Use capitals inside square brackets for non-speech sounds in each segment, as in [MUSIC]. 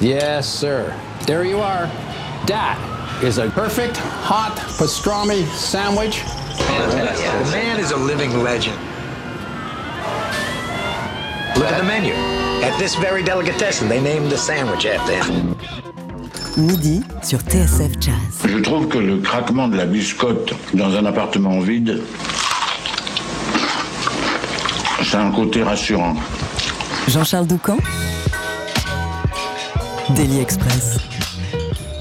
Yes, sir. There you are. That is a perfect hot pastrami sandwich. The man is a living legend. Look at the menu. At this very delicatessen, they named the sandwich after him. Midi sur TSF Jazz. Je trouve que le craquement de la biscotte dans un appartement vide, c'est un côté rassurant. Jean-Charles Doucan Daily Express.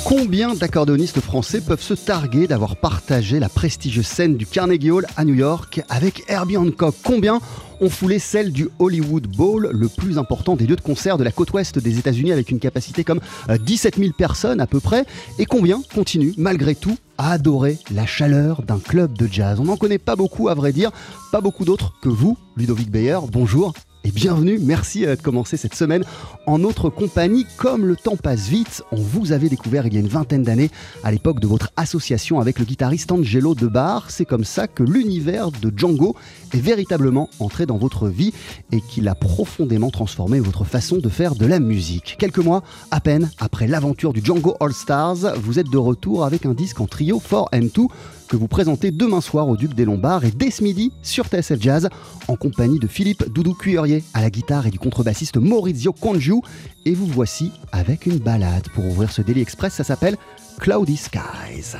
Combien d'accordéonistes français peuvent se targuer d'avoir partagé la prestigieuse scène du Carnegie Hall à New York avec Herbie Hancock? Combien ont foulé celle du Hollywood Bowl, le plus important des lieux de concert de la côte ouest des États-Unis avec une capacité comme 17 euh, 000 personnes à peu près? Et combien continuent malgré tout à adorer la chaleur d'un club de jazz? On n'en connaît pas beaucoup à vrai dire, pas beaucoup d'autres que vous, Ludovic Bayer. Bonjour et bienvenue. Merci euh, de commencer cette semaine en notre compagnie. Comme le temps passe vite, on vous avait découvert il y a une vingtaine d'années à l'époque de votre association avec le guitariste Angelo Debar. C'est comme ça que l'univers de Django est véritablement entré dans votre vie et qu'il a profondément transformé votre façon de faire de la musique. Quelques mois à peine après l'aventure du Django All Stars, vous êtes de retour avec un disque en trio 4M2 que vous présentez demain soir au Duc des Lombards et dès ce midi sur TSF Jazz en compagnie de Philippe Doudou Cuillerier à la guitare et du contrebassiste Maurizio Congiu. Et vous voici avec une balade pour ouvrir ce Daily Express, ça s'appelle Cloudy Skies.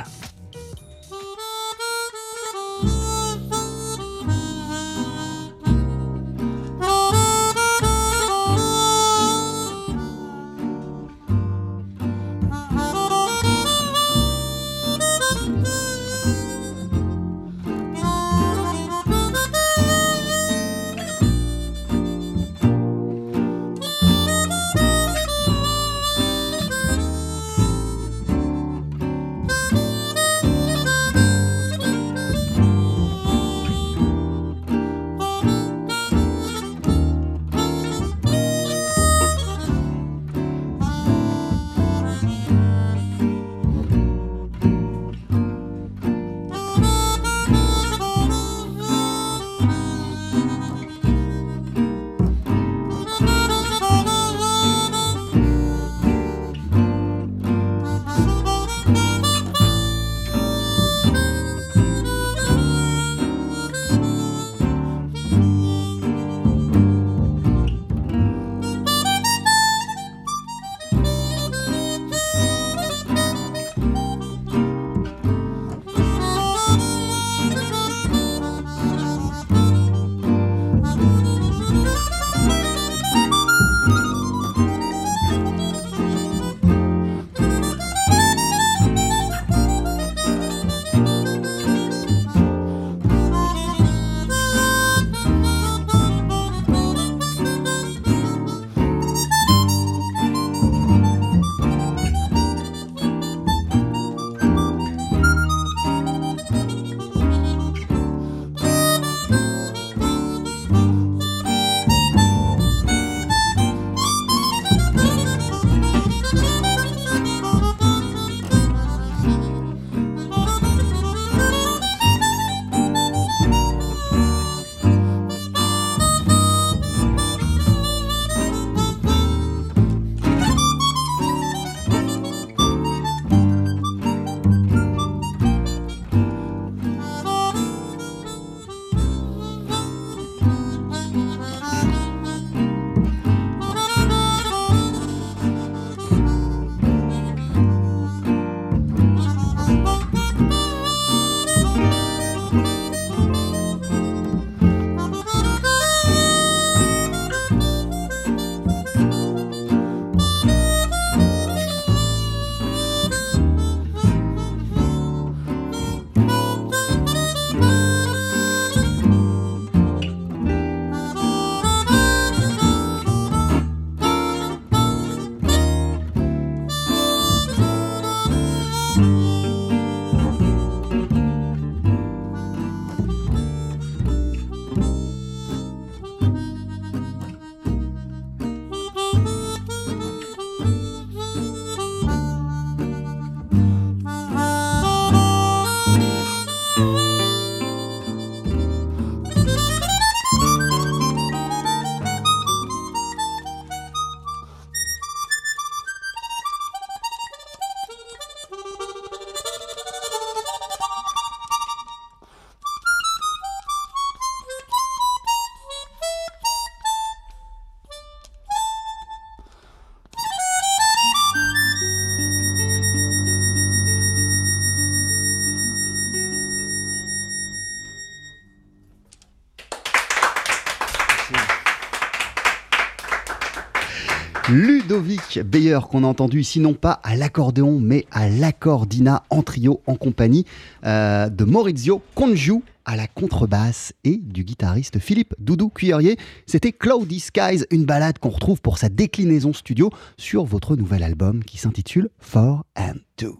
Beyer qu'on a entendu ici non pas à l'accordéon mais à l'accordina en trio en compagnie euh, de Maurizio Congiu à la contrebasse et du guitariste Philippe Doudou Cuillerier. C'était Cloudy Skies, une balade qu'on retrouve pour sa déclinaison studio sur votre nouvel album qui s'intitule Four and Two.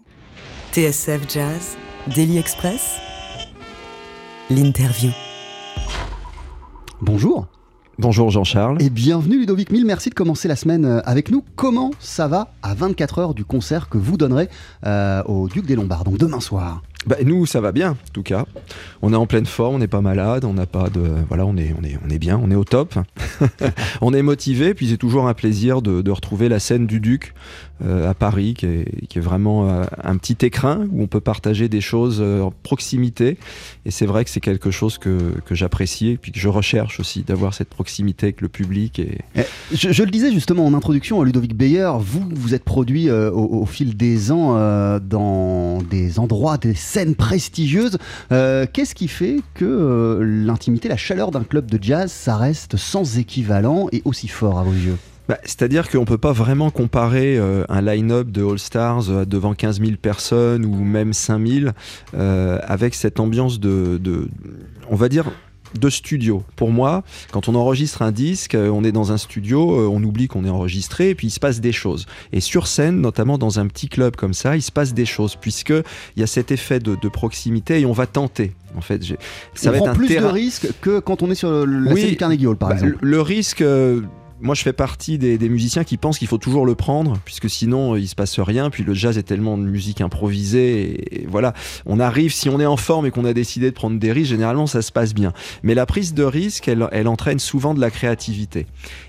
TSF Jazz, Daily Express, l'interview. Bonjour. Bonjour Jean-Charles. Et bienvenue Ludovic Mille, merci de commencer la semaine euh, avec nous. Comment ça va à 24 heures du concert que vous donnerez euh, au Duc des Lombards, donc demain soir? Bah, nous, ça va bien, en tout cas. On est en pleine forme, on n'est pas malade, on n'a pas de, voilà, on est, on est, on est bien, on est au top. [LAUGHS] on est motivé, puis c'est toujours un plaisir de, de, retrouver la scène du Duc à Paris, qui est, vraiment euh, un petit écrin où on peut partager des choses euh, en proximité. Et c'est vrai que c'est quelque chose que, que j'apprécie et puis que je recherche aussi, d'avoir cette proximité avec le public. Et... Eh, je, le disais justement en introduction, Ludovic Beyer, vous, vous êtes produit au, fil des ans dans des endroits, des scène prestigieuse. Euh, Qu'est-ce qui fait que euh, l'intimité, la chaleur d'un club de jazz, ça reste sans équivalent et aussi fort à vos yeux? Bah, C'est-à-dire qu'on ne peut pas vraiment comparer euh, un line-up de All-Stars euh, devant 15 000 personnes ou même 5 000 euh, avec cette ambiance de, de, on va dire, de studio. Pour moi, quand on enregistre un disque, on est dans un studio, on oublie qu'on est enregistré, et puis il se passe des choses. Et sur scène, notamment dans un petit club comme ça, il se passe des choses, puisque il y a cet effet de, de proximité et on va tenter. En fait, ça on va être un plus terrain... de risques que quand on est sur la oui, scène Carnegie Hall, par bah, exemple. Le risque. Euh, moi, je fais partie des, des, musiciens qui pensent qu'il faut toujours le prendre, puisque sinon, il se passe rien. Puis le jazz est tellement de musique improvisée. Et voilà, on arrive, si on est en forme et qu'on a décidé de prendre des risques, généralement, ça se passe bien. Mais la prise de risque, elle, elle entraîne souvent de la créativité.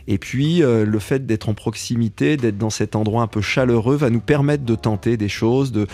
Et puis, euh, le fait d'être en proximité, d'être dans cet endroit un peu chaleureux, va nous permettre de tenter des choses, de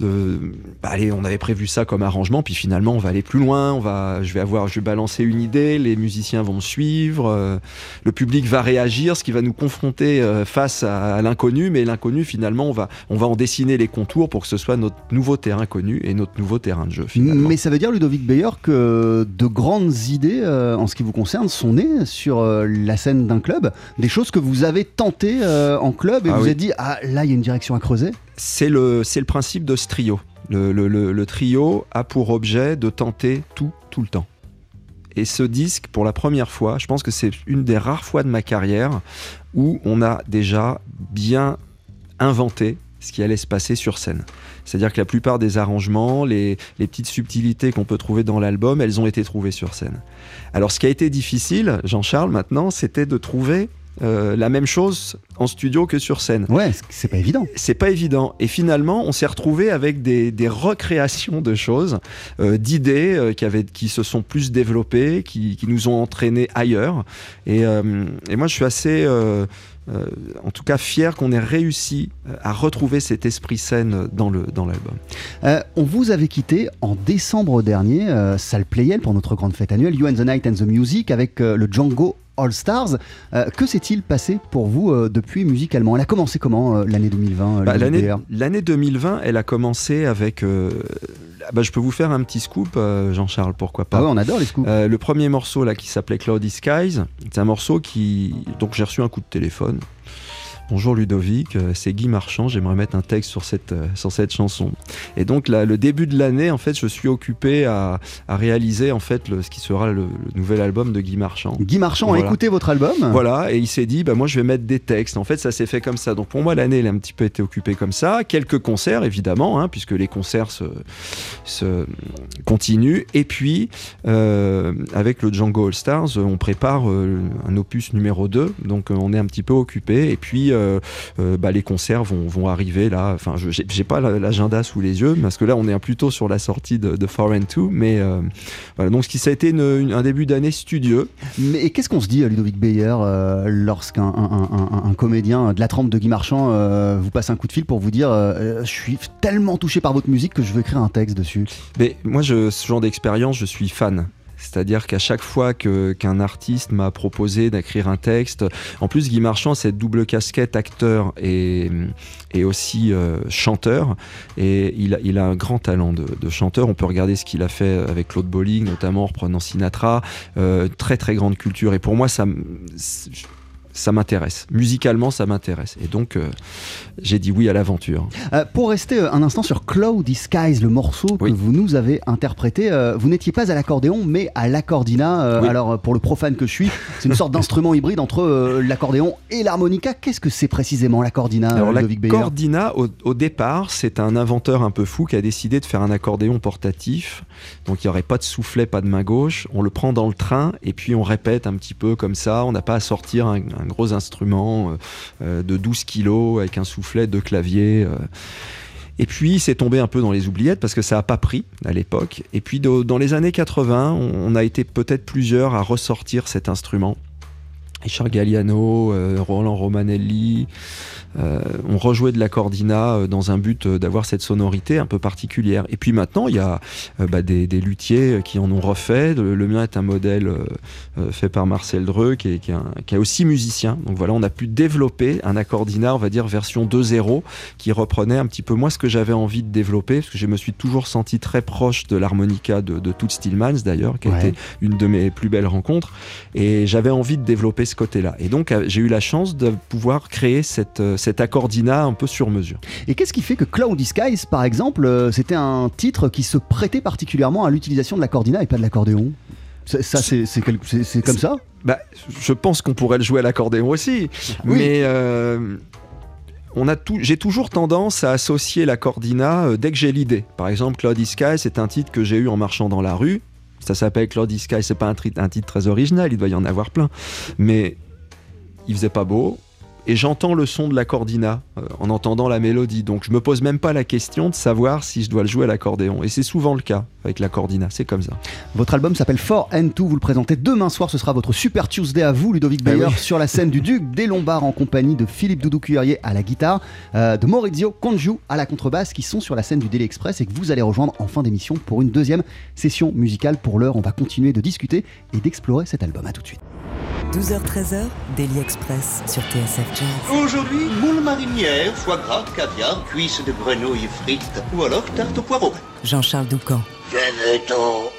de bah, allez, on avait prévu ça comme arrangement, puis finalement on va aller plus loin, on va, je vais avoir, je vais balancer une idée, les musiciens vont suivre, euh, le public va réagir, ce qui va nous confronter euh, face à, à l'inconnu, mais l'inconnu finalement on va, on va en dessiner les contours pour que ce soit notre nouveau terrain connu et notre nouveau terrain de jeu. Finalement. Mais ça veut dire Ludovic Beyer que de grandes idées euh, en ce qui vous concerne sont nées sur la scène d'un club, des choses que vous avez tentées en club et Ah vous oui. avez dit ah là il y a une direction à creuser? C'est le, c'est le principe de trio. Le, trio a pour objet de tenter tout, tout le temps. Et ce disque, pour la première fois, je pense que c'est une des rares fois de ma carrière où on a déjà bien inventé ce qui allait se passer sur scène. C'est-à-dire que la plupart des arrangements, les petites subtilités qu'on peut trouver dans l'album, elles ont été trouvées sur scène. Alors ce qui a été difficile, Jean-Charles, maintenant, c'était de trouver euh, la même chose en studio que sur scène. Ouais, c'est pas évident. C'est pas évident. Et finalement, on s'est retrouvé avec des, des, recréations de choses, euh, d'idées euh, qui, avaient, qui se sont plus développées, qui, qui nous ont entraînés ailleurs. Et, et, moi, je suis assez. Euh, en tout cas fier qu'on ait réussi à retrouver cet esprit scène dans le dans l'album. Euh, on vous avait quitté en décembre dernier, euh, salle Playel pour notre grande fête annuelle, You and the Night and the Music avec le Django All Stars. Euh, que s'est-il passé pour vous euh, depuis musicalement? Elle a commencé comment euh, l'année 2020 bah, L'année 2020, elle a commencé avec. Bah, je peux vous faire un petit scoop, Jean-Charles, pourquoi pas? Ah ouais, on adore les scoops. le premier morceau là qui s'appelait Cloudy Skies, c'est un morceau qui. Donc j'ai reçu un coup de téléphone. Bonjour Ludovic, euh, c'est Guy Marchand, j'aimerais mettre un texte sur cette, euh, sur cette chanson. Et donc là, le début de l'année, en fait, je suis occupé à, à réaliser en fait le, ce qui sera le, le, nouvel album de Guy Marchand. Guy Marchand voilà. a écouté votre album Voilà, et il s'est dit, bah, moi je vais mettre des textes. En fait, ça s'est fait comme ça. Donc pour moi, l'année, elle a un petit peu été occupée comme ça. Quelques concerts, évidemment, hein, puisque les concerts se, se continuent. Et puis, euh, avec le Django All Stars, on prépare euh, un opus numéro 2. Donc on est un petit peu occupé. Et puis, bah, les concerts vont, vont, arriver là. Enfin, je j'ai pas l'agenda sous les yeux parce que là, on est plutôt sur la sortie de, de Foreign 2. Mais euh, voilà, donc ce qui ça a été une, une, un début d'année studieux. Mais qu'est-ce qu'on se dit, Ludovic Beyer, euh, lorsqu'un un, un, un, comédien de la trempe de Guy Marchand euh, vous passe un coup de fil pour vous dire je suis tellement touché par votre musique que je veux écrire un texte dessus? Mais moi, je, ce genre d'expérience, je suis fan. C'est-à-dire qu'à chaque fois qu'un artiste m'a proposé d'écrire un texte, en plus Guy Marchand, cette double casquette acteur et, et aussi euh, chanteur, et il a, il a un grand talent de, de, chanteur. On peut regarder ce qu'il a fait avec Claude Bolling, notamment en reprenant Sinatra, euh, très très grande culture. Et pour moi, ça ça m'intéresse. Musicalement, ça m'intéresse. Et donc, euh, j'ai dit oui à l'aventure. Euh, pour rester euh, un instant sur Cloudy Skies, le morceau Oui. que vous nous avez interprété, euh, vous n'étiez pas à l'accordéon, mais à l'accordina. Oui. Alors, pour le profane que je suis, c'est une sorte d'instrument hybride entre l'accordéon et l'harmonica. Qu'est-ce que c'est précisément l'accordina, Alors, euh, la Ludovic Beyer Cordina, au, au départ, c'est un inventeur un peu fou qui a décidé de faire un accordéon portatif. Donc, il n'y aurait pas de soufflet, pas de main gauche. On le prend dans le train et puis on répète un petit peu comme ça. On n'a pas à sortir un, un gros instrument euh, euh, de 12 kilos avec un soufflet, deux claviers. euh. Et puis, c'est tombé un peu dans les oubliettes parce que ça n'a pas pris à l'époque. Et puis, dans les années 80, on, a été peut-être plusieurs à ressortir cet instrument. Richard Galliano, Roland Romanelli, euh, on rejouait de l'accordina euh, dans un but euh, d'avoir cette sonorité un peu particulière. Et puis maintenant, il y a euh, bah, des, des luthiers qui en ont refait. Le, le mien est un modèle euh, fait par Marcel Dreux, qui est, qui est un- qui est aussi musicien. Donc voilà, on a pu développer un accordina, on va dire version 2.0, qui reprenait un petit peu moi ce que j'avais envie de développer, parce que je me suis toujours senti très proche de l'harmonica de, de Toots Stillmans d'ailleurs, qui a Ouais. été une de mes plus belles rencontres. Et j'avais envie de développer ce côté-là. Et donc, j'ai eu la chance de pouvoir créer cette, euh, cet accordina un peu sur mesure. Et qu'est-ce qui fait que Cloudy Skies, par exemple, euh, c'était un titre qui se prêtait particulièrement à l'utilisation de l'accordina et pas de l'accordéon? Ça, ça, c'est comme ça? Bah, je pense qu'on pourrait le jouer à l'accordéon aussi. Oui. Mais. euh, on a tout, j'ai toujours tendance à associer l'accordina euh, dès que j'ai l'idée. Par exemple, Cloudy Sky, c'est un titre que j'ai eu en marchant dans la rue. Ça s'appelle Cloudy Sky, c'est pas un, un titre très original, il doit y en avoir plein. Mais il faisait pas beau. Et j'entends le son de l'accordina euh, en entendant la mélodie. Donc je me pose même pas la question de savoir si je dois le jouer à l'accordéon. Et c'est souvent le cas avec l'accordina, c'est comme ça. Votre album s'appelle 4 and 2, vous le présentez demain soir, ce sera votre Super Tuesday à vous, Ludovic Ben Bayer, oui. sur la scène du Duc des Lombards en compagnie de Philippe Doudou Cuillerier à la guitare, euh, de Maurizio Congiu à la contrebasse, qui sont sur la scène du Daily Express et que vous allez rejoindre en fin d'émission pour une deuxième session musicale. Pour l'heure, on va continuer de discuter et d'explorer cet album. À tout de suite. 12h-13h, Daily Express sur TSF. Aujourd'hui, moule marinière, foie gras, caviar, cuisses de grenouille frites ou alors tarte au poireau. Jean-Charles Doucan. Venez-t'en.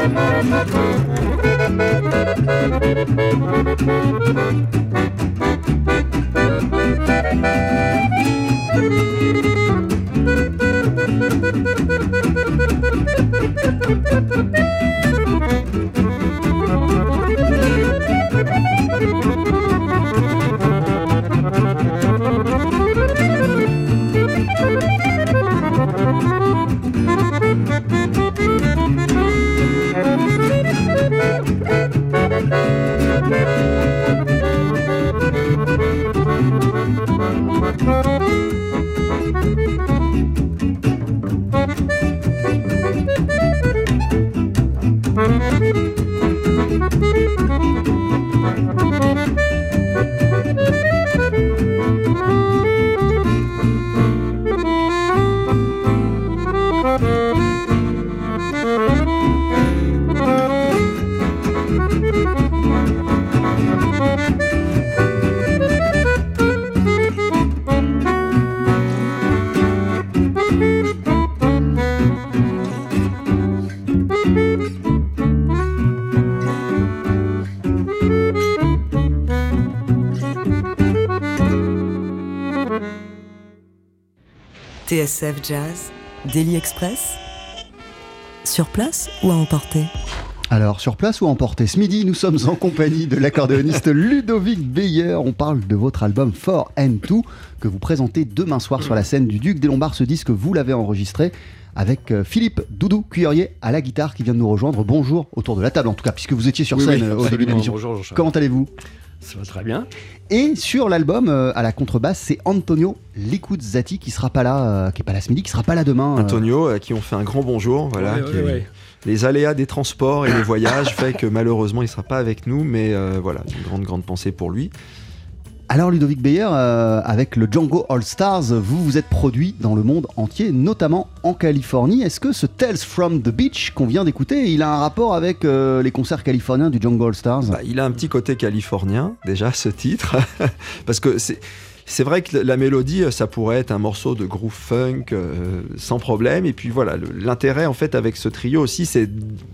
Thank you. TSF Jazz, Daily Express. Sur place ou à emporter? Alors, sur place ou emporté Ce midi, nous sommes en compagnie de l'accordéoniste [LAUGHS] Ludovic Beyer. On parle de votre album For and Two que vous présentez demain soir sur la scène du Duc des Lombards. Ce disque, vous l'avez enregistré avec euh, Philippe Doudou Cuillerier à la guitare qui vient de nous rejoindre. Bonjour autour de la table, en tout cas, puisque vous étiez sur Oui, scène oui, euh, au début de l'émission. Comment allez-vous? Ça va très bien. Et sur l'album, euh, à la contrebasse, c'est Antonio Licuzzati qui sera pas là, euh, qui est pas là ce midi, qui sera pas là demain. euh. Antonio, à qui on fait un grand bonjour. Voilà, Ouais, qui- ouais, ouais. Les aléas des transports et des voyages [LAUGHS] fait que malheureusement il sera pas avec nous, mais euh, voilà, une grande grande pensée pour lui. Alors Ludovic Beyer, euh, avec le Django All Stars, vous vous êtes produit dans le monde entier, notamment en Californie. Est-ce que ce Tales from the Beach qu'on vient d'écouter, il a un rapport avec euh, les concerts californiens du Django All Stars? Bah, il a un petit côté californien déjà ce titre, [LAUGHS] parce que c'est c'est vrai que la mélodie, ça pourrait être un morceau de groove funk euh, sans problème. Et puis voilà, l'intérêt en fait avec ce trio aussi, c'est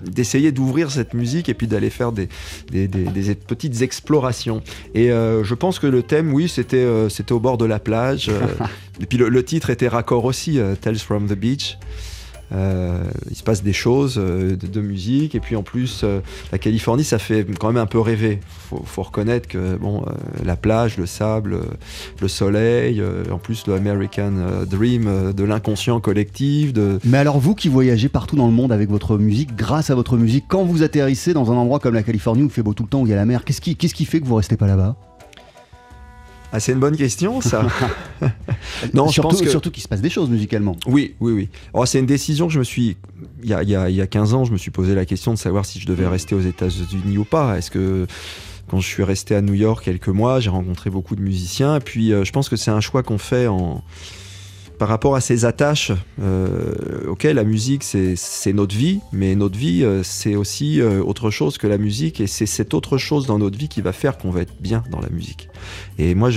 d'essayer d'ouvrir cette musique et puis d'aller faire des, des- des- des petites explorations. Et euh, je pense que le thème, oui, c'était euh, c'était au bord de la plage. [LAUGHS] et puis le, le titre était raccord aussi, Tales from the Beach. Euh, il se passe des choses euh, de, musique et puis en plus euh, la Californie ça fait quand même un peu rêver. Faut, faut reconnaître que bon la plage le sable le soleil en plus le American Dream de l'inconscient collectif Mais alors vous qui voyagez partout dans le monde avec votre musique, grâce à votre musique, quand vous atterrissez dans un endroit comme la Californie où il fait beau tout le temps, où il y a la mer, qu'est-ce qui, qu'est-ce qui fait que vous restez pas là-bas? Ah c'est une bonne question ça [LAUGHS] non je pense que surtout qu'il se passe des choses musicalement. Oui, oui, oui. Alors, c'est une décision que je me suis. Il y, a, il, y a, il y a 15 ans, je me suis posé la question de savoir si je devais rester aux États-Unis ou pas. Est-ce que. Quand je suis resté à New York quelques mois, j'ai rencontré beaucoup de musiciens. Et puis, euh, je pense que c'est un choix qu'on fait en. Par rapport à ces attaches, euh, ok, la musique c'est notre vie, mais notre vie euh, c'est aussi euh, autre chose que la musique, et c'est cette autre chose dans notre vie qui va faire qu'on va être bien dans la musique. Et moi,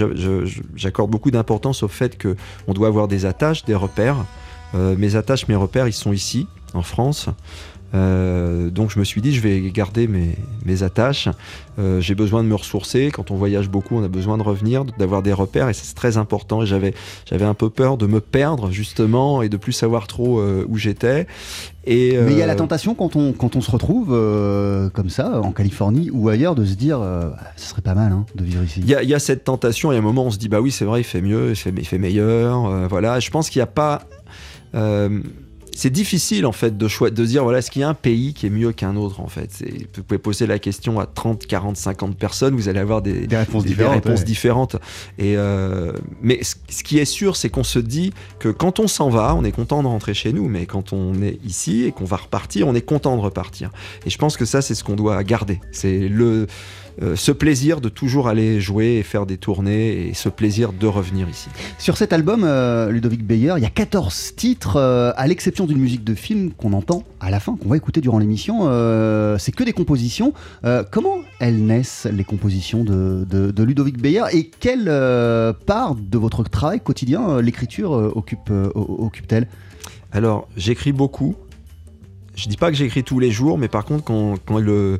j'accorde beaucoup d'importance au fait que on doit avoir des attaches, des repères. Euh, mes attaches, mes repères, ils sont ici, en France. Euh, donc je me suis dit, je vais garder mes, mes attaches. Euh, J'ai besoin de me ressourcer. Quand on voyage beaucoup, on a besoin de revenir, d'avoir des repères, et c'est très important. Et J'avais j'avais un peu peur de me perdre, justement, et de plus savoir trop euh, où j'étais. Et, Mais il y a la tentation quand on, quand on se retrouve comme ça, en Californie ou ailleurs, de se dire, euh, ce serait pas mal hein, de vivre ici. Il y, y a cette tentation, il y a un moment où on se dit bah oui c'est vrai il fait mieux, il fait, il fait meilleur, voilà. Je pense qu'il n'y a pas, c'est difficile en fait de choix, de dire voilà est-ce qu'il y a un pays qui est mieux qu'un autre en fait? Vous pouvez poser la question à 30, 40, 50 personnes, vous allez avoir des, Des réponses différentes, réponses ouais. différentes. Et euh, mais ce, ce qui est sûr c'est qu'on se dit que quand on s'en va, on est content de rentrer chez nous, mais quand on est ici et qu'on va repartir, on est content de repartir. Et je pense que ça c'est ce qu'on doit garder. C'est le euh, ce plaisir de toujours aller jouer et faire des tournées et ce plaisir de revenir ici. Sur cet album, euh, Ludovic Beyer, il y a 14 titres, euh, à l'exception d'une musique de film qu'on entend à la fin, qu'on va écouter durant l'émission. c'est que des compositions. Comment elles naissent, les compositions de, de- de Ludovic Beyer Et quelle part de votre travail quotidien l'écriture occupe, occupe-t-elle? Alors, j'écris beaucoup. Je dis pas que j'écris tous les jours, mais par contre, quand, quand le,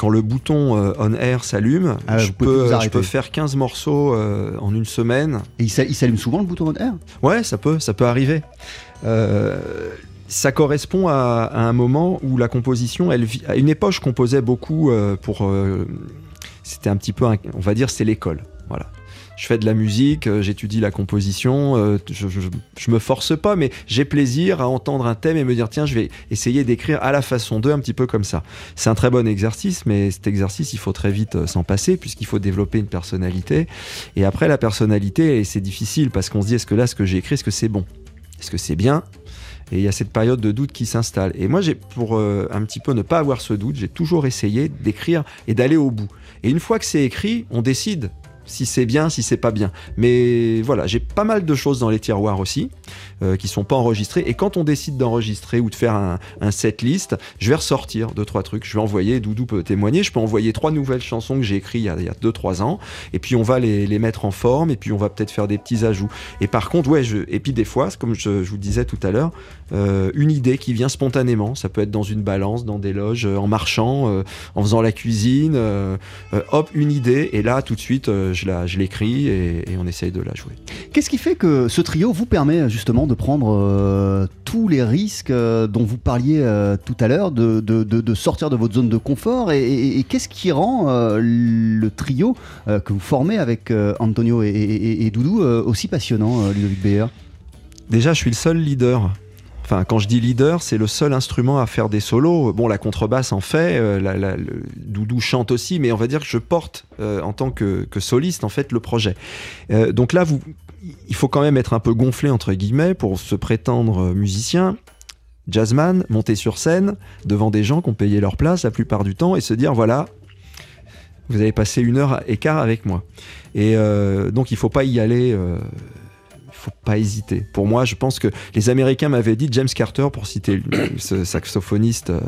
quand le bouton euh, on air s'allume, Ah je, plus peux, je faire 15 morceaux euh, en une semaine. Et il s'a- il s'allume souvent le bouton on air? Ouais, ça peut, ça peut arriver. Euh, ça correspond à, à un moment où la composition, elle vit. À une époque, je composais beaucoup euh, pour. euh, c'était un petit peu, on va dire, c'est l'école. Voilà. Je fais de la musique, euh, j'étudie la composition, euh, je, je, je me force pas, mais j'ai plaisir à entendre un thème et me dire tiens, je vais essayer d'écrire à la façon d'eux, un petit peu comme ça. C'est un très bon exercice, mais cet exercice, il faut très vite euh, s'en passer puisqu'il faut développer une personnalité. Et après, la personnalité, c'est difficile parce qu'on se dit est-ce que là, ce que j'ai écrit, est-ce que c'est bon? Est-ce que c'est bien? Et il y a cette période de doute qui s'installe. Et moi, j'ai pour un petit peu ne pas avoir ce doute, j'ai toujours essayé d'écrire et d'aller au bout. Et une fois que c'est écrit, on décide si c'est bien, si c'est pas bien. Mais voilà, j'ai pas mal de choses dans les tiroirs aussi euh, qui sont pas enregistrées. Et quand on décide d'enregistrer ou de faire un, un set list, je vais ressortir deux trois trucs. Je vais envoyer, Doudou peut témoigner, je peux envoyer trois nouvelles chansons que j'ai écrites il y a, il deux trois ans. Et puis on va les, mettre en forme et puis on va peut-être faire des petits ajouts. Et par contre, ouais, je, et puis des fois, comme je, vous disais tout à l'heure, euh, une idée qui vient spontanément. Ça peut être dans une balance, dans des loges, euh, en marchant, en faisant la cuisine. hop, une idée. Et là, tout de suite, je la- je l'écris et, et on essaye de la jouer. Qu'est-ce qui fait que ce trio vous permet justement de prendre euh, tous les risques euh, dont vous parliez euh, tout à l'heure, de, de- sortir de votre zone de confort Et, qu'est-ce qui rend le trio que vous formez avec Antonio et, Doudou aussi passionnant, Ludovic Beyer Déjà, je suis le seul leader. Enfin, quand je dis leader, c'est le seul instrument à faire des solos. Bon, la contrebasse en fait, Doudou chante aussi, mais on va dire que je porte en tant que, soliste en fait le projet. Donc là, vous, il faut quand même être un peu gonflé entre guillemets pour se prétendre euh, musicien. Jazzman, monter sur scène devant des gens qui ont payé leur place la plupart du temps et se dire voilà, vous avez passé une heure et quart avec moi. Et euh, donc il faut pas y aller. euh, faut pas hésiter. Pour moi, je pense que les Américains m'avaient dit, James Carter, pour citer ce saxophoniste euh,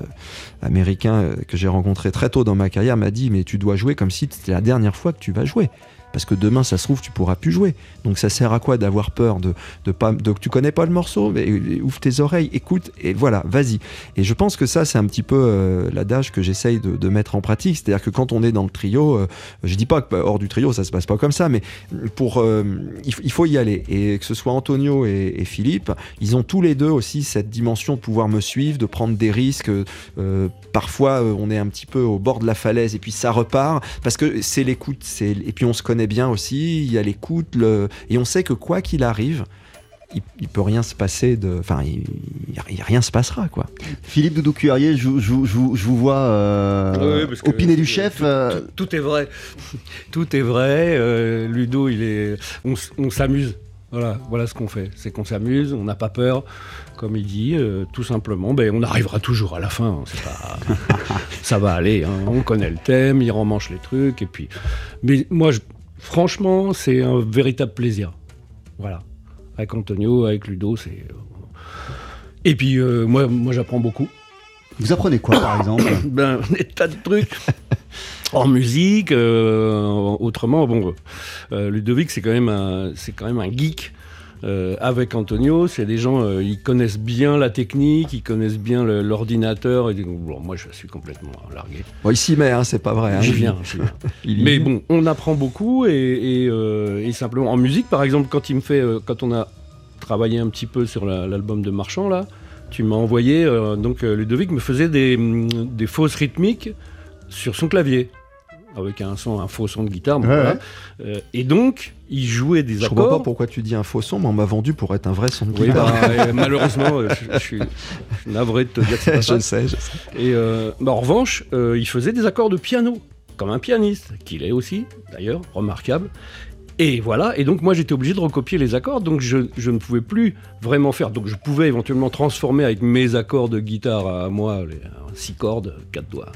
américain que j'ai rencontré très tôt dans ma carrière, m'a dit, mais tu dois jouer comme si c'était la dernière fois que tu vas jouer. Parce que demain, ça se trouve, tu pourras plus jouer. Donc ça sert à quoi d'avoir peur de, de pas, de, tu connais pas le morceau, euh, ouvre tes oreilles, écoute, et voilà, vas-y. Et je pense que ça, c'est un petit peu euh, l'adage que j'essaye de, mettre en pratique. C'est-à-dire que quand on est dans le trio, euh, je dis pas que hors du trio, ça se passe pas comme ça, mais pour, euh, il, faut y aller. Et que ce soit Antonio et, Philippe, ils ont tous les deux aussi cette dimension de pouvoir me suivre, de prendre des risques. Euh, parfois, on est un petit peu au bord de la falaise et puis ça repart parce que c'est l'écoute. Et puis on se connaît bien aussi. Il y a l'écoute, le... et on sait que quoi qu'il arrive. Il, il peut rien se passer de. Enfin, il, il- rien se passera, quoi. Philippe Doudou je, je- je- je vous vois euh, Oui, parce que- opiner du chef. Tout, euh, tout- tout est vrai. [LAUGHS] Tout est vrai. euh, Ludo, il est. On, s'amuse. Voilà, voilà ce qu'on fait. C'est qu'on s'amuse, on n'a pas peur, comme il dit, euh, tout simplement. Ben, on arrivera toujours à la fin. hein, pas... [LAUGHS] ça va aller. hein, on connaît le thème, il remanche les trucs, et puis. Mais moi, je- franchement, c'est un véritable plaisir. Voilà. Avec Antonio, avec Ludo, c'est. euh, Et puis, euh, moi, moi j'apprends beaucoup. Vous apprenez quoi par exemple [COUGHS] ben, des tas de trucs. [LAUGHS] En musique, euh, autrement, bon, euh, Ludovic, c'est quand même un, c'est quand même un geek. Euh, avec Antonio, c'est des gens, euh, ils connaissent bien la technique, ils connaissent bien l'ordinateur. et bon, moi, je suis complètement largué. Bon, il s'y met, hein, c'est pas vrai. hein. J'y viens, viens. [LAUGHS] Mais bon, on apprend beaucoup et, et, euh, et simplement en musique, par exemple, quand il me fait, euh, quand on a travaillé un petit peu sur la- l'album de Marchand là, tu m'as envoyé donc Ludovic me faisait des, des fausses rythmiques sur son clavier avec un son, un faux son de guitare. bon, Ouais, voilà. ouais. Euh, et donc il jouait des Je comprends pas accords. pourquoi tu dis un faux son, mais on m'a vendu pour être un vrai son de Oui, guitare. bah, malheureusement, euh, je, je suis, je suis [LAUGHS] navré de te dire que pas je le sais, je sais. Et euh, bah, en revanche, euh, il faisait des accords de piano, comme un pianiste, qu'il est aussi, d'ailleurs, remarquable. Et voilà, et donc moi j'étais obligé de recopier les accords, donc je, je ne pouvais plus vraiment faire. Donc je pouvais éventuellement transformer avec mes accords de guitare à moi, les 6 cordes, 4 doigts.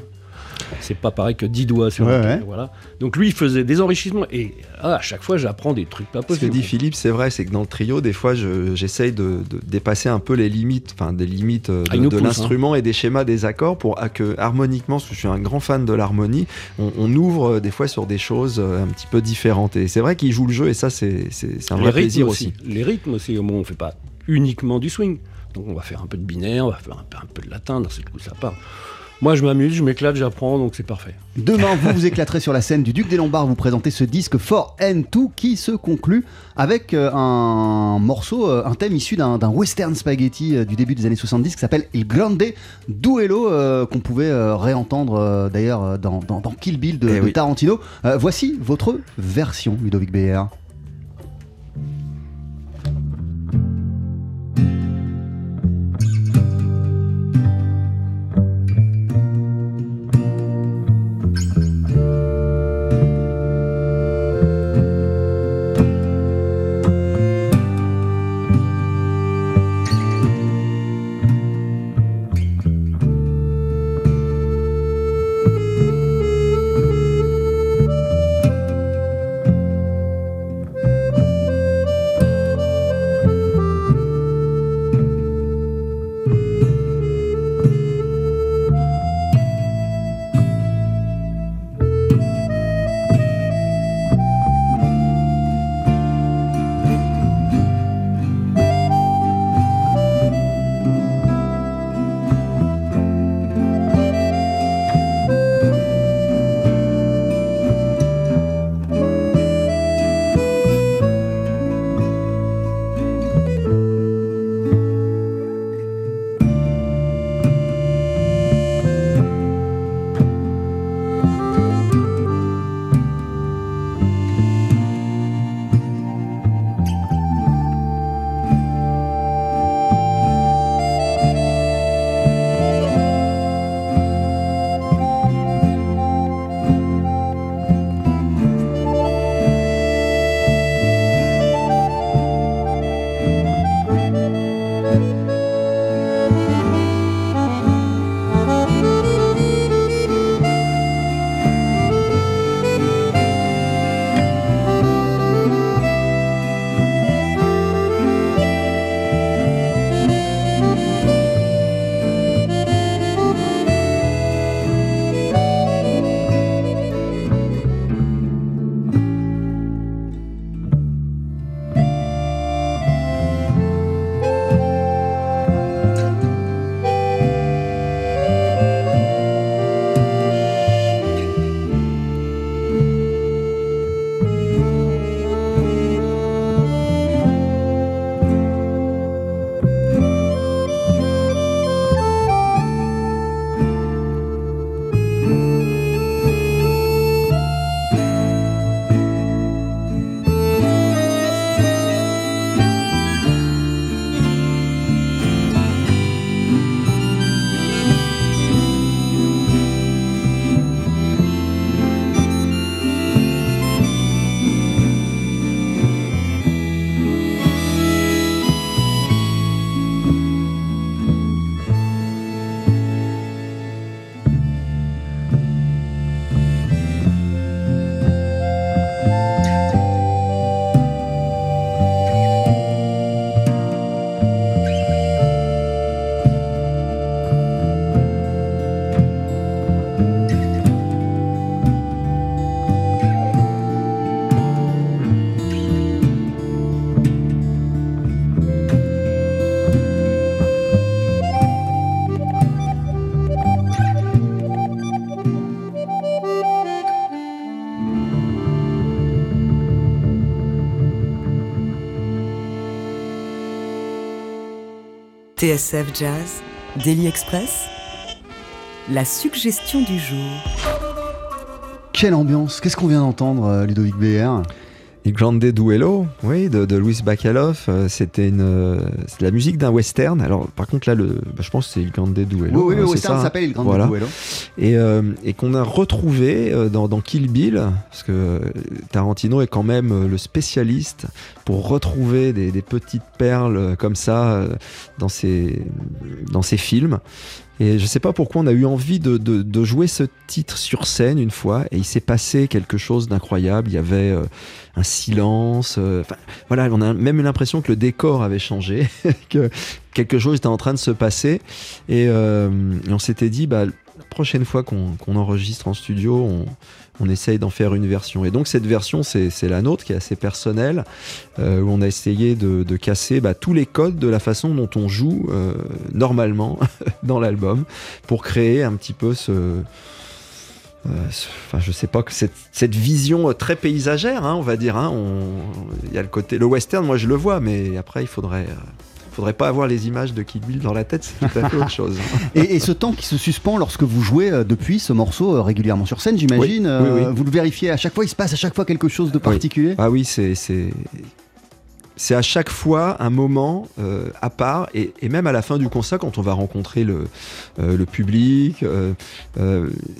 C'est pas pareil que 10 doigts sur Ouais, un ouais. voilà. Donc lui il faisait des enrichissements, et ah, à chaque fois j'apprends des trucs pas Ce que possibles. dit Philippe, c'est vrai, c'est que dans le trio, des fois, je- j'essaye de, de dépasser un peu les limites, enfin des limites euh, Ah, de, pousse, l'instrument et des schémas des accords pour à que harmoniquement, parce que je suis un grand fan de l'harmonie, on, on ouvre euh, des fois sur des choses euh, un petit peu différentes. Et c'est vrai qu'il joue le jeu et ça, c'est un Les vrai plaisir aussi. Les rythmes aussi, bon, on fait pas uniquement du swing. Donc on va faire un peu de binaire, on va faire un peu, un peu de latin, dans ce coup ça part. Moi je m'amuse, je m'éclate, j'apprends, donc c'est parfait. Demain, vous vous éclaterez sur la scène du Duc des Lombards. Vous présentez ce disque For N2 qui se conclut avec euh, un morceau, euh, un thème issu d'un d'un western spaghetti euh, du début des années 70 qui s'appelle Il Grande Duello, euh, qu'on pouvait euh, réentendre euh, d'ailleurs dans, dans- dans Kill Bill de, Eh de oui. Tarantino. Euh, voici votre version, Ludovic Beyer. TSF Jazz, Daily Express, la suggestion du jour. Quelle ambiance Qu'est-ce qu'on vient d'entendre, euh, Ludovic BR Il Grande Duello, oui, de, de Luis Bacalov. euh, C'était une, euh, c'est la musique d'un western. Alors, par contre, là, le, bah, je pense que c'est Il Grande Duello. Oui, oui, hein, le c'est western hein. s'appelle Il Grande Voilà. Duello. et, euh, et qu'on a retrouvé dans, dans Kill Bill, parce que Tarantino est quand même le spécialiste pour retrouver des, des petites perles comme ça dans, ses, dans ses films. Et je sais pas pourquoi on a eu envie de, de- de jouer ce titre sur scène une fois, et il s'est passé quelque chose d'incroyable. Il y avait euh, un silence. euh, voilà, on a même eu l'impression que le décor avait changé, [LAUGHS] que quelque chose était en train de se passer. Et, euh, on s'était dit, bah, la prochaine fois qu'on qu'on enregistre en studio, on, on essaye d'en faire une version. Et donc cette version, c'est la nôtre qui est assez personnelle, euh, où on a essayé de, casser bah, tous les codes de la façon dont on joue euh, normalement [LAUGHS] dans l'album, pour créer un petit peu ce... euh, Enfin, je sais pas que cette, vision très paysagère, hein, on va dire. hein, Il y a le côté, le western, moi je le vois, mais après il faudrait, faudrait pas avoir les images de Kill Bill dans la tête, c'est tout à fait [LAUGHS] autre chose. hein. Et, et ce temps qui se suspend lorsque vous jouez euh, depuis ce morceau euh, régulièrement sur scène, j'imagine, Oui, oui, euh, oui. vous le vérifiez à chaque fois, il se passe à chaque fois quelque chose de particulier? Ah oui, c'est c'est à chaque fois un moment euh, à part et, et même à la fin du concert quand on va rencontrer le euh, le public. euh,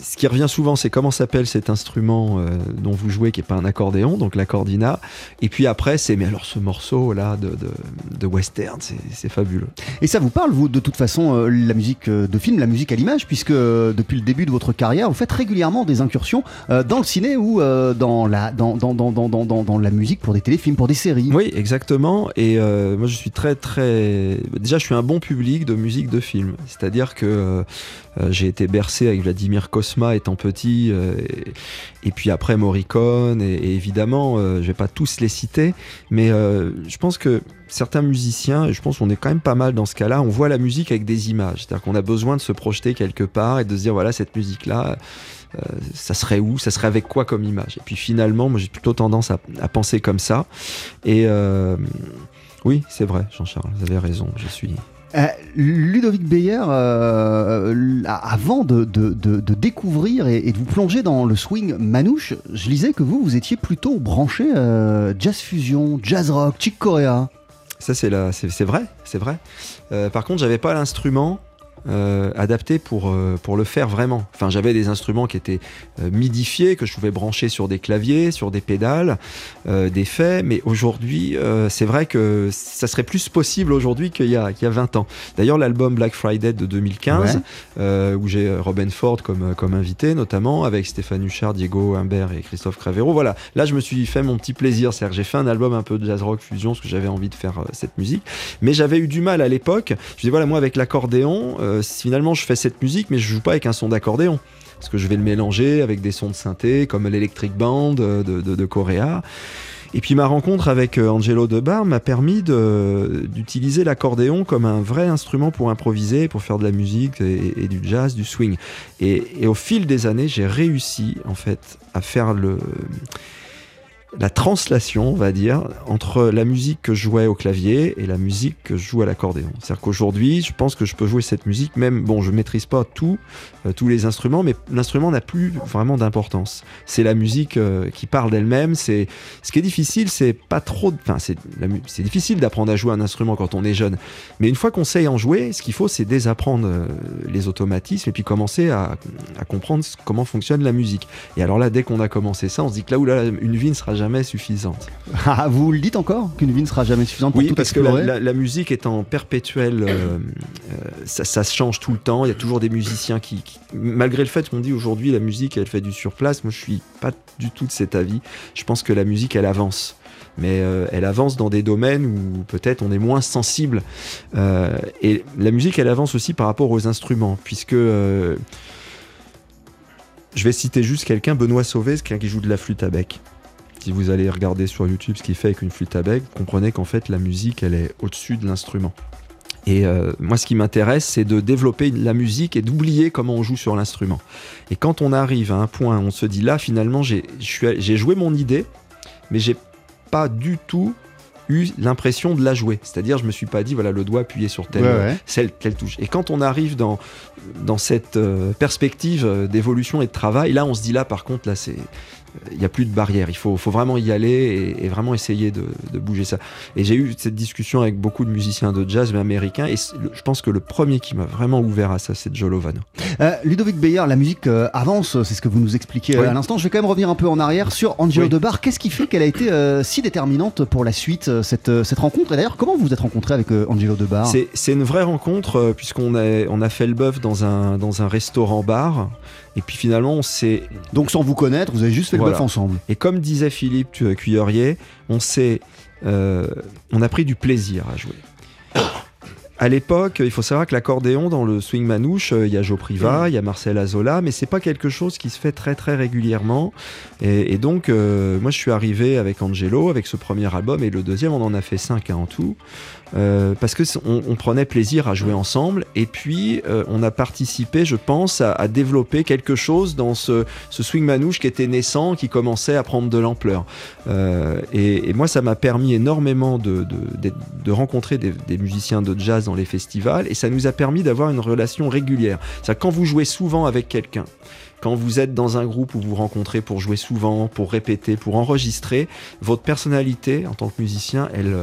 ce qui revient souvent, c'est comment s'appelle cet instrument dont vous jouez qui est pas un accordéon, donc l'accordina. Et puis après, c'est mais alors ce morceau là de de, de western, c'est fabuleux. Et ça vous parle, vous, de toute façon, la musique de film, la musique à l'image, puisque depuis le début de votre carrière, vous faites régulièrement des incursions dans le ciné ou dans, la, dans, dans, dans, dans- dans la musique pour des téléfilms, pour des séries? Oui, exactement. Et euh, moi, je suis très, très. Déjà, je suis un bon public de musique de film. C'est-à-dire que euh, euh, j'ai été bercé avec Vladimir Kosma étant petit, et, puis après Morricone, et, évidemment, je vais pas tous les citer, mais je pense que certains musiciens, et je pense qu'on est quand même pas mal dans ce cas-là, on voit la musique avec des images. C'est-à-dire qu'on a besoin de se projeter quelque part et de se dire, voilà, cette musique-là. Euh, ça serait où Ça serait avec quoi comme image? Et puis finalement, moi j'ai plutôt tendance à, à penser comme ça. Et euh, oui, c'est vrai, Jean-Charles, vous avez raison. Je suis. Euh, Ludovic Beyer, euh, avant de, de- de- de découvrir et, et de vous plonger dans le swing manouche, je lisais que vous, vous étiez plutôt branché euh, jazz fusion, jazz rock, chick corea. Ça, c'est la- c'est vrai, c'est vrai. Par contre, j'avais pas l'instrument. Euh, adapté pour, euh, pour le faire vraiment. Enfin, j'avais des instruments qui étaient euh, midifiés, que je pouvais brancher sur des claviers, sur des pédales, euh, des faits, mais aujourd'hui, c'est vrai que ça serait plus possible aujourd'hui qu'il y, y a 20 ans. D'ailleurs, l'album Black Friday de 2015, Ouais. euh, où j'ai Robin Ford comme, comme invité, notamment, avec Stéphane Huchard, Diego Humbert et Christophe Cravero. Voilà, là, je me suis fait mon petit plaisir. C'est-à-dire que j'ai fait un album un peu de jazz rock fusion, parce que j'avais envie de faire cette musique. Mais j'avais eu du mal à l'époque. Je dis, voilà, moi, avec l'accordéon, euh, finalement, je fais cette musique, mais je joue pas avec un son d'accordéon. Parce que je vais le mélanger avec des sons de synthé, comme l'Electric Band euh, de, de. Et puis ma rencontre avec euh, Angelo Debar m'a permis d'utiliser l'accordéon comme un vrai instrument pour improviser, pour faire de la musique et, et du jazz, du swing. Et, et au fil des années, j'ai réussi en fait à faire le la translation, on va dire, entre la musique que je jouais au clavier et la musique que je joue à l'accordéon. C'est-à-dire qu'aujourd'hui, je pense que je peux jouer cette musique, même, bon, je maîtrise pas tout, euh, tous les instruments, mais l'instrument n'a plus vraiment d'importance. C'est la musique euh, qui parle d'elle-même. C'est ce qui est difficile, c'est pas trop, enfin, c'est difficile d'apprendre à jouer un instrument quand on est jeune. Mais une fois qu'on sait en jouer, ce qu'il faut, c'est désapprendre euh, les automatismes et puis commencer à, à comprendre comment fonctionne la musique. Et alors là, dès qu'on a commencé ça, on se dit que là, oulala, une vie ne sera jamais suffisante. [LAUGHS] Ah, vous le dites encore qu'une vie ne sera jamais suffisante pour Oui, tout parce que la, explorer la- la musique est en perpétuel, euh, euh, ça, ça se change tout le temps. Il y a toujours des musiciens qui, qui- malgré le fait qu'on dit aujourd'hui la musique elle fait du surplace, moi je suis pas du tout de cet avis. Je pense que la musique elle avance. Mais euh, elle avance dans des domaines où peut-être on est moins sensible. Euh, et la musique, elle avance aussi par rapport aux instruments, puisque euh, je vais citer juste quelqu'un, Benoît Sauvé, c'est quelqu'un qui joue de la flûte à bec. Si vous allez regarder sur YouTube ce qu'il fait avec une flûte à bec, vous comprenez qu'en fait la musique, elle est au-dessus de l'instrument. Et euh, moi, ce qui m'intéresse, c'est de développer la musique et d'oublier comment on joue sur l'instrument. Et quand on arrive à un point on se dit là, finalement, j'ai joué mon idée, mais j'ai pas du tout eu l'impression de la jouer. C'est-à-dire, je me suis pas dit, voilà, le doigt appuyé sur telle, Ouais, ouais. celle- telle touche. Et quand on arrive dans, dans cette euh, perspective euh, d'évolution et de travail, là, on se dit, là, par contre, là, c'est. Il n'y a plus de barrière, il faut, faut vraiment y aller et, et vraiment essayer de, de bouger ça. Et j'ai eu cette discussion avec beaucoup de musiciens de jazz mais américains et je pense que le premier qui m'a vraiment ouvert à ça, c'est Joe Lovano. Euh, Ludovic Beyer, la musique euh, avance, c'est ce que vous nous expliquez euh, Oui. à l'instant. Je vais quand même revenir un peu en arrière sur Angelo Oui. Debar. Qu'est-ce qui fait qu'elle a été euh, si déterminante pour la suite, euh, cette, euh, cette rencontre? Et d'ailleurs, comment vous vous êtes rencontré avec euh, Angelo Debar C'est c'est une vraie rencontre euh, puisqu'on a, on a fait le bœuf dans un, dans un restaurant-bar et puis finalement on s'est Donc sans vous connaître, vous avez juste fait le bœuf ensemble. Et comme disait Philippe Tu- Cuillerier, on s'est, euh, on a pris du plaisir à jouer. [COUGHS] À l'époque, il faut savoir que l'accordéon dans le swing manouche, euh, il y a Joe Priva, il y a Marcel Azola, mais c'est pas quelque chose qui se fait très très régulièrement. Et, et donc, euh, moi, je suis arrivé avec Angelo, avec ce premier album, et le deuxième, on en a fait cinq hein, en tout, euh, parce que on, prenait plaisir à jouer ensemble. Et puis, euh, on a participé, je pense, à, développer quelque chose dans ce, swing manouche qui était naissant, qui commençait à prendre de l'ampleur. Euh, et, moi, ça m'a permis énormément de, rencontrer des, des musiciens de jazz dans les festivals, et ça nous a permis d'avoir une relation régulière. C'est-à-dire quand vous jouez souvent avec quelqu'un, quand vous êtes dans un groupe où vous vous rencontrez pour jouer souvent, pour répéter, pour enregistrer, votre personnalité en tant que musicien, elle,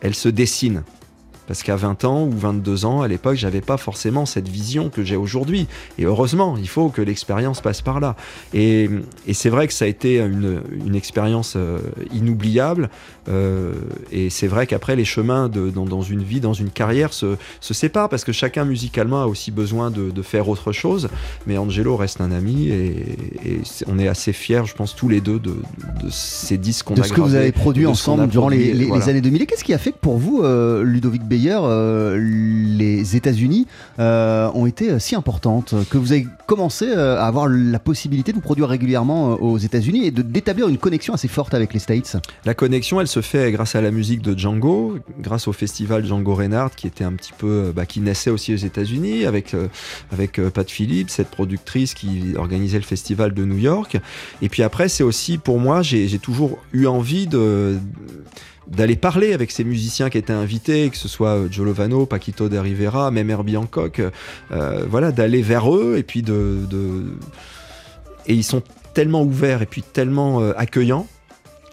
elle se dessine. Parce qu'à 20 ans ou 22 ans, à l'époque, j'avais pas forcément cette vision que j'ai aujourd'hui. Et heureusement, il faut que l'expérience passe par là. Et, et c'est vrai que ça a été une, une expérience euh, inoubliable. Euh, et c'est vrai qu'après, les chemins de, dans, dans une vie, dans une carrière se, se séparent parce que chacun musicalement a aussi besoin de, de faire autre chose. Mais Angelo reste un ami et, on est assez fiers, je pense, tous les deux de, de ces disques qu'on de a ce que vous avez produit de ensemble durant les, années 2000. Et qu'est-ce qui a fait que pour vous, euh, Ludovic Beyer, euh, les États-Unis euh, ont été euh, si importantes Que vous avez commencé à avoir la possibilité de vous produire régulièrement aux États-Unis et d'établir une connexion assez forte avec les States La connexion, elle se fait grâce à la musique de Django, grâce au festival Django Reinhardt, qui était un petit peu, bah, qui naissait aussi aux États-Unis, avec avec Pat Phillips, cette productrice qui organisait le festival de New York. Et puis après, c'est aussi pour moi, j'ai toujours eu envie de d'aller parler avec ces musiciens qui étaient invités, que ce soit euh, Joe Lovano, Paquito de Rivera, même Herbie Hancock, euh, voilà, d'aller vers eux et puis de, de- et ils sont tellement ouverts et puis tellement euh, accueillants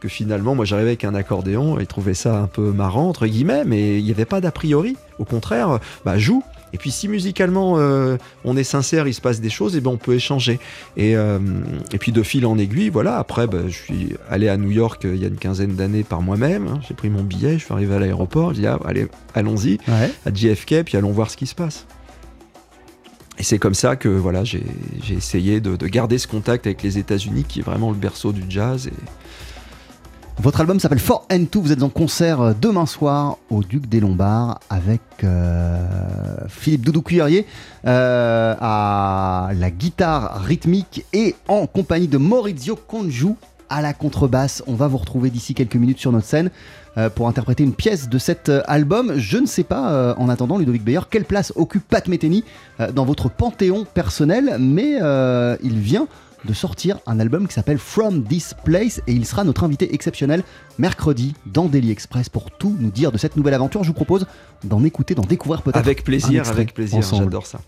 que finalement, moi j'arrivais avec un accordéon et ils trouvaient ça un peu marrant, entre guillemets, mais il n'y avait pas d'a priori. Au contraire, bah joue. Et puis si musicalement euh, on est sincère, il se passe des choses, et ben on peut échanger. Et, euh, et puis de fil en aiguille, voilà. Après, bah, je suis allé à New York euh, il y a une quinzaine d'années par moi-même. hein. J'ai pris mon billet, je suis arrivé à l'aéroport, j'ai dit ah, allez, allons-y à JFK, puis allons voir ce qui se passe. Et c'est comme ça que voilà, j'ai j'ai essayé de, de garder ce contact avec les États-Unis, qui est vraiment le berceau du jazz. Et, Votre album s'appelle 4 Vous êtes en concert euh, demain soir au Duc des Lombards avec euh, Philippe Doudou Cuillerier euh, à la guitare rythmique et en compagnie de Maurizio Congiu à la contrebasse. On va vous retrouver d'ici quelques minutes sur notre scène pour interpréter une pièce de cet album. Je ne sais pas, en attendant, Ludovic Beyer, quelle place occupe Pat Metheny dans votre panthéon personnel, mais il vient de sortir un album qui s'appelle From This Place et il sera notre invité exceptionnel mercredi dans Daily Express pour tout nous dire de cette nouvelle aventure. Je vous propose d'en écouter, d'en découvrir peut-être. avec plaisir, avec plaisir, j'adore ça.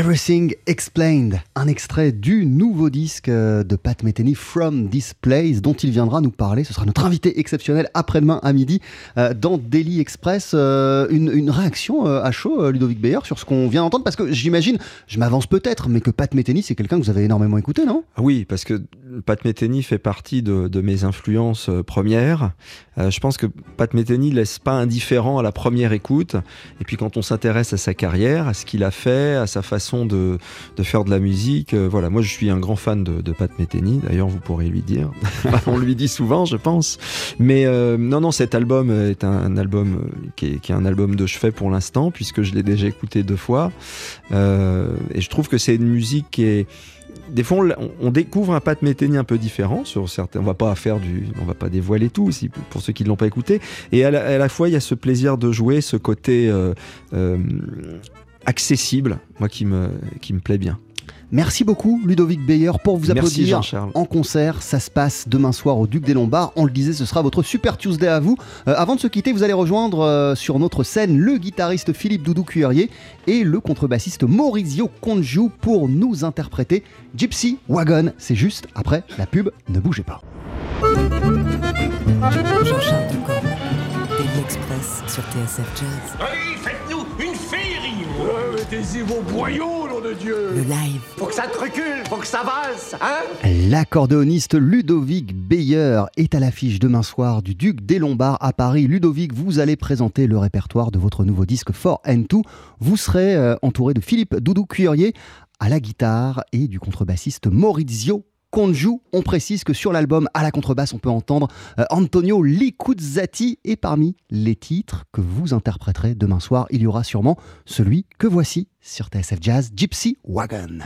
Everything Explained, un extrait du nouveau disque euh, de Pat Metheny, From This Place, dont il viendra nous parler. Ce sera notre invité exceptionnel après-demain à midi euh, dans Daily Express. Euh, une, réaction à chaud, Ludovic Beyer, sur ce qu'on vient d'entendre Parce que j'imagine, je m'avance peut-être, mais que Pat Metheny, c'est quelqu'un que vous avez énormément écouté, non? Oui, parce que Pat Metheny fait partie de, mes influences premières. je pense que Pat Metheny laisse pas indifférent à la première écoute. Et puis quand on s'intéresse à sa carrière, à ce qu'il a fait, à sa façon de, faire de la musique. Euh, voilà, moi je suis un grand fan de, Pat Metheny, d'ailleurs vous pourrez lui dire. [LAUGHS] On lui dit souvent, je pense. Mais euh, non, non, cet album est un, album euh, qui est, un album de chevet pour l'instant, puisque je l'ai déjà écouté deux fois. et je trouve que c'est une musique qui est des fois, on, découvre un Pat Metheny un peu différent sur certains. On va pas faire du, on va pas dévoiler tout aussi pour ceux qui ne l'ont pas écouté. Et à la, fois, il y a ce plaisir de jouer, ce côté accessible, moi qui me, qui me plaît bien. Merci beaucoup Ludovic Beyer pour vous applaudir en concert. Ça se passe demain soir au Duc des Lombards. On le disait, ce sera votre Super Tuesday à vous. Euh, avant de se quitter, vous allez rejoindre euh, sur notre scène le guitariste Philippe Doudou Cuillerier et le contrebassiste Maurizio Congiu pour nous interpréter Gypsy Wagon. C'est juste après la pub. Ne bougez pas. Jean-Charles Daily Express sur TSF Jazz. faites-nous Mettez-y vos boyaux, nom de Dieu Le live. Faut que ça te recule, faut que ça valse, hein L'accordéoniste Ludovic Beyer est à l'affiche demain soir du Duc des Lombards à Paris. Ludovic, vous allez présenter le répertoire de votre nouveau disque For and Two. Vous serez euh, entouré de Philippe Doudou Cuillerier à la guitare et du contrebassiste Maurizio joue, On précise que sur l'album, à la contrebasse, on peut entendre euh, Antonio Licuzzati. Et parmi les titres que vous interpréterez demain soir, il y aura sûrement celui que voici sur TSF Jazz, Gypsy Wagon.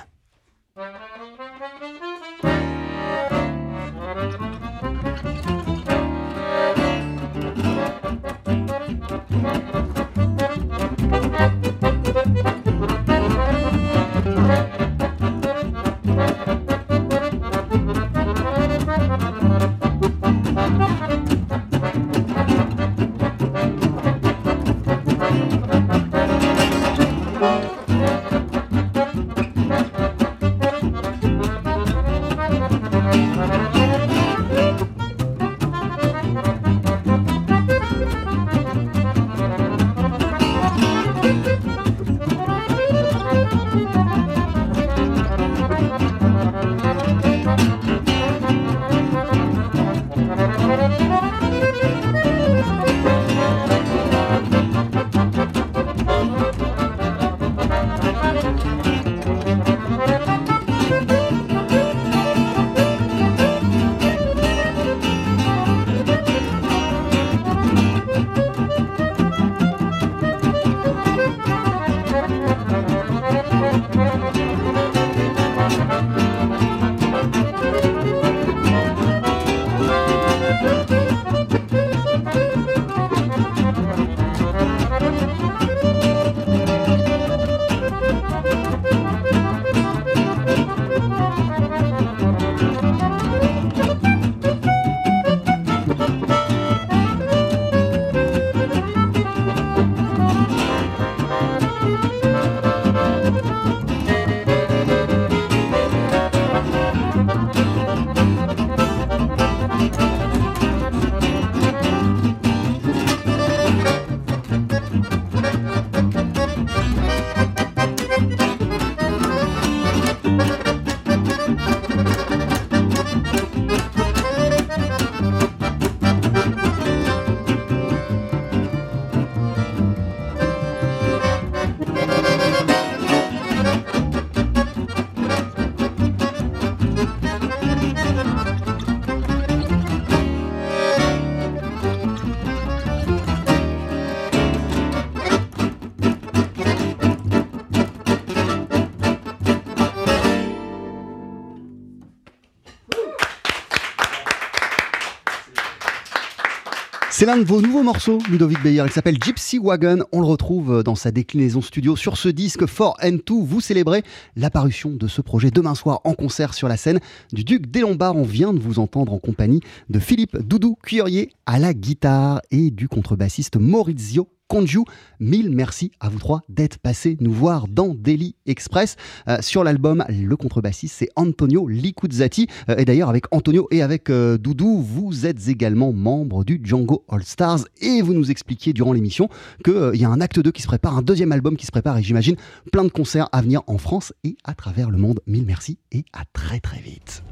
C'est l'un de vos nouveaux morceaux, Ludovic Beyer. Il s'appelle Gypsy Wagon. On le retrouve dans sa déclinaison studio sur ce disque For and Two. Vous célébrez l'apparition de ce projet demain soir en concert sur la scène du Duc des Lombards. On vient de vous entendre en compagnie de Philippe Doudou Cuillerier à la guitare et du contrebassiste Maurizio Conju. Mille merci à vous trois d'être passés nous voir dans Daily Express. Euh, sur l'album, le contrebassiste, c'est Antonio Licuzzati. Euh, et d'ailleurs, avec Antonio et avec euh, Doudou, vous êtes également membre du Django All Stars. Et vous nous expliquiez durant l'émission qu'il y a un acte 2 qui se prépare, un deuxième album qui se prépare. Et j'imagine plein de concerts à venir en France et à travers le monde. Mille merci et à très très vite.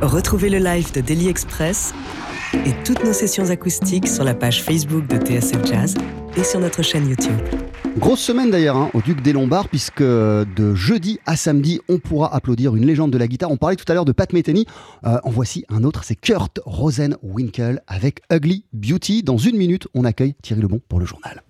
Retrouvez le live de Daily Express et toutes nos sessions acoustiques sur la page Facebook de TSF Jazz et sur notre chaîne YouTube. Grosse semaine d'ailleurs hein, au Duc des Lombards, puisque de jeudi à samedi, on pourra applaudir une légende de la guitare. On parlait tout à l'heure de Pat Metheny. Euh, en voici un autre, c'est Kurt Rosenwinkel avec Ugly Beauty. Dans une minute, on accueille Thierry Lebon pour le journal.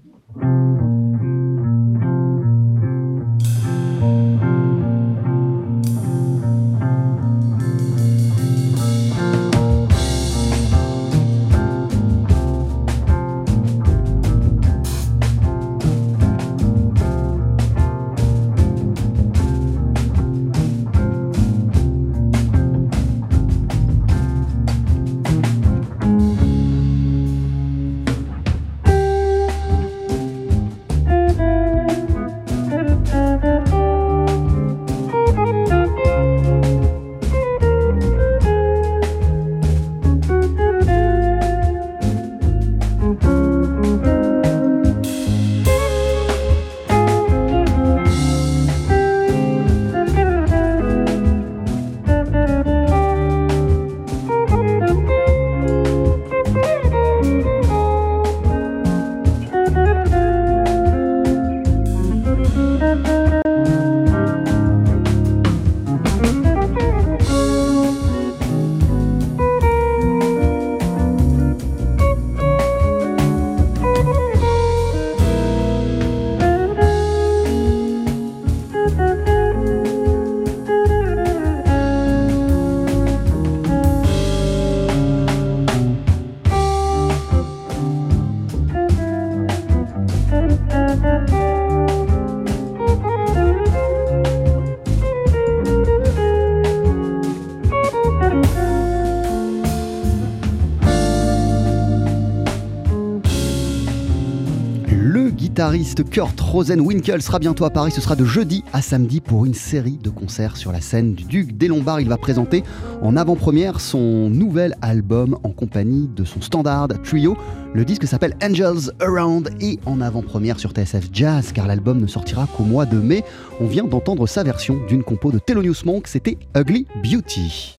Guitariste Kurt Rosenwinkel sera bientôt à Paris. Ce sera de jeudi à samedi pour une série de concerts sur la scène du Duc des Lombards. Il va présenter en avant-première son nouvel album en compagnie de son standard trio. Le disque s'appelle Angels Around et en avant-première sur TSF Jazz car l'album ne sortira qu'au mois de mai. On vient d'entendre sa version d'une compo de Thelonious Monk, c'était Ugly Beauty.